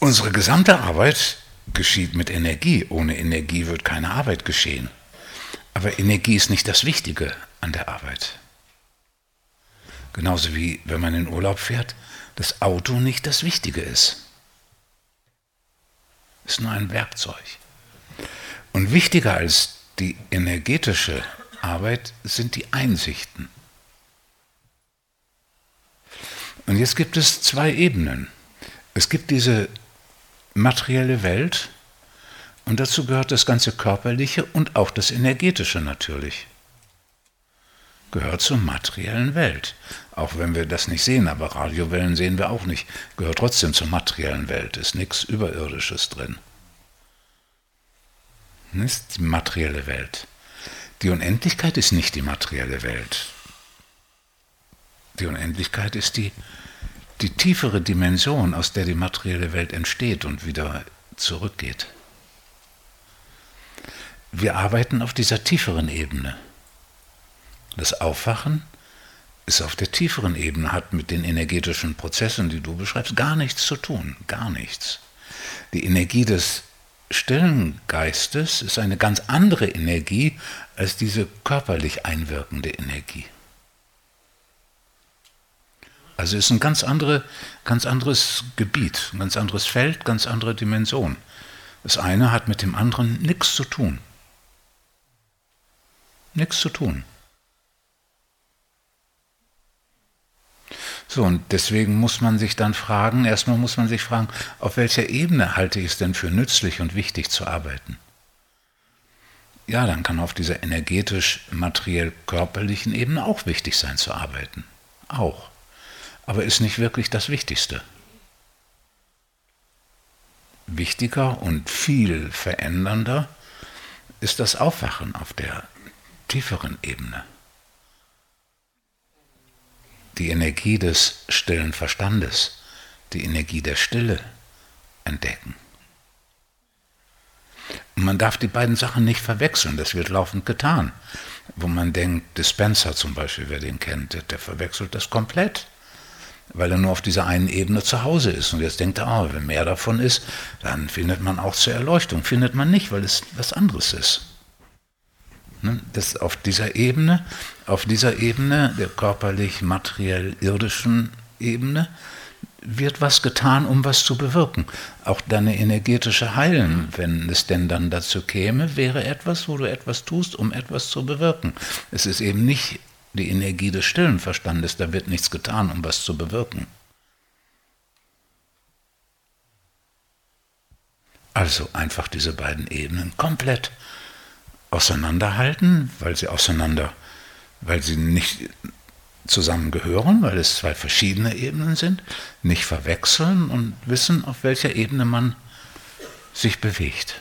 Unsere gesamte Arbeit geschieht mit Energie. Ohne Energie wird keine Arbeit geschehen. Aber Energie ist nicht das Wichtige an der Arbeit. Genauso wie wenn man in Urlaub fährt, das Auto nicht das Wichtige ist. Es ist nur ein Werkzeug. Und wichtiger als die energetische Arbeit sind die Einsichten. Und jetzt gibt es zwei Ebenen. Es gibt diese materielle Welt und dazu gehört das ganze körperliche und auch das energetische natürlich. Gehört zur materiellen Welt. Auch wenn wir das nicht sehen, aber Radiowellen sehen wir auch nicht. Gehört trotzdem zur materiellen Welt. Ist nichts Überirdisches drin. Das ist die materielle Welt. Die Unendlichkeit ist nicht die materielle Welt. Die Unendlichkeit ist die die tiefere Dimension, aus der die materielle Welt entsteht und wieder zurückgeht. Wir arbeiten auf dieser tieferen Ebene. Das Aufwachen ist auf der tieferen Ebene, hat mit den energetischen Prozessen, die du beschreibst, gar nichts zu tun, gar nichts. Die Energie des stillen Geistes ist eine ganz andere Energie als diese körperlich einwirkende Energie. Also ist ein ganz, andere, ganz anderes Gebiet, ein ganz anderes Feld, ganz andere Dimension. Das eine hat mit dem anderen nichts zu tun. Nichts zu tun. So, und deswegen muss man sich dann fragen, erstmal muss man sich fragen, auf welcher Ebene halte ich es denn für nützlich und wichtig zu arbeiten? Ja, dann kann auf dieser energetisch-materiell-körperlichen Ebene auch wichtig sein zu arbeiten. Auch aber ist nicht wirklich das Wichtigste. Wichtiger und viel verändernder ist das Aufwachen auf der tieferen Ebene. Die Energie des stillen Verstandes, die Energie der Stille entdecken. Und man darf die beiden Sachen nicht verwechseln, das wird laufend getan. Wo man denkt, Dispenser zum Beispiel, wer den kennt, der verwechselt das komplett weil er nur auf dieser einen Ebene zu Hause ist. Und jetzt denkt er, oh, wenn mehr davon ist, dann findet man auch zur Erleuchtung. Findet man nicht, weil es was anderes ist. Ne? Das auf dieser Ebene, auf dieser Ebene, der körperlich, materiell, irdischen Ebene, wird was getan, um was zu bewirken. Auch deine energetische Heilen, wenn es denn dann dazu käme, wäre etwas, wo du etwas tust, um etwas zu bewirken. Es ist eben nicht die Energie des stillen Verstandes, da wird nichts getan, um was zu bewirken. Also einfach diese beiden Ebenen komplett auseinanderhalten, weil sie auseinander, weil sie nicht zusammengehören, weil es zwei verschiedene Ebenen sind, nicht verwechseln und wissen, auf welcher Ebene man sich bewegt.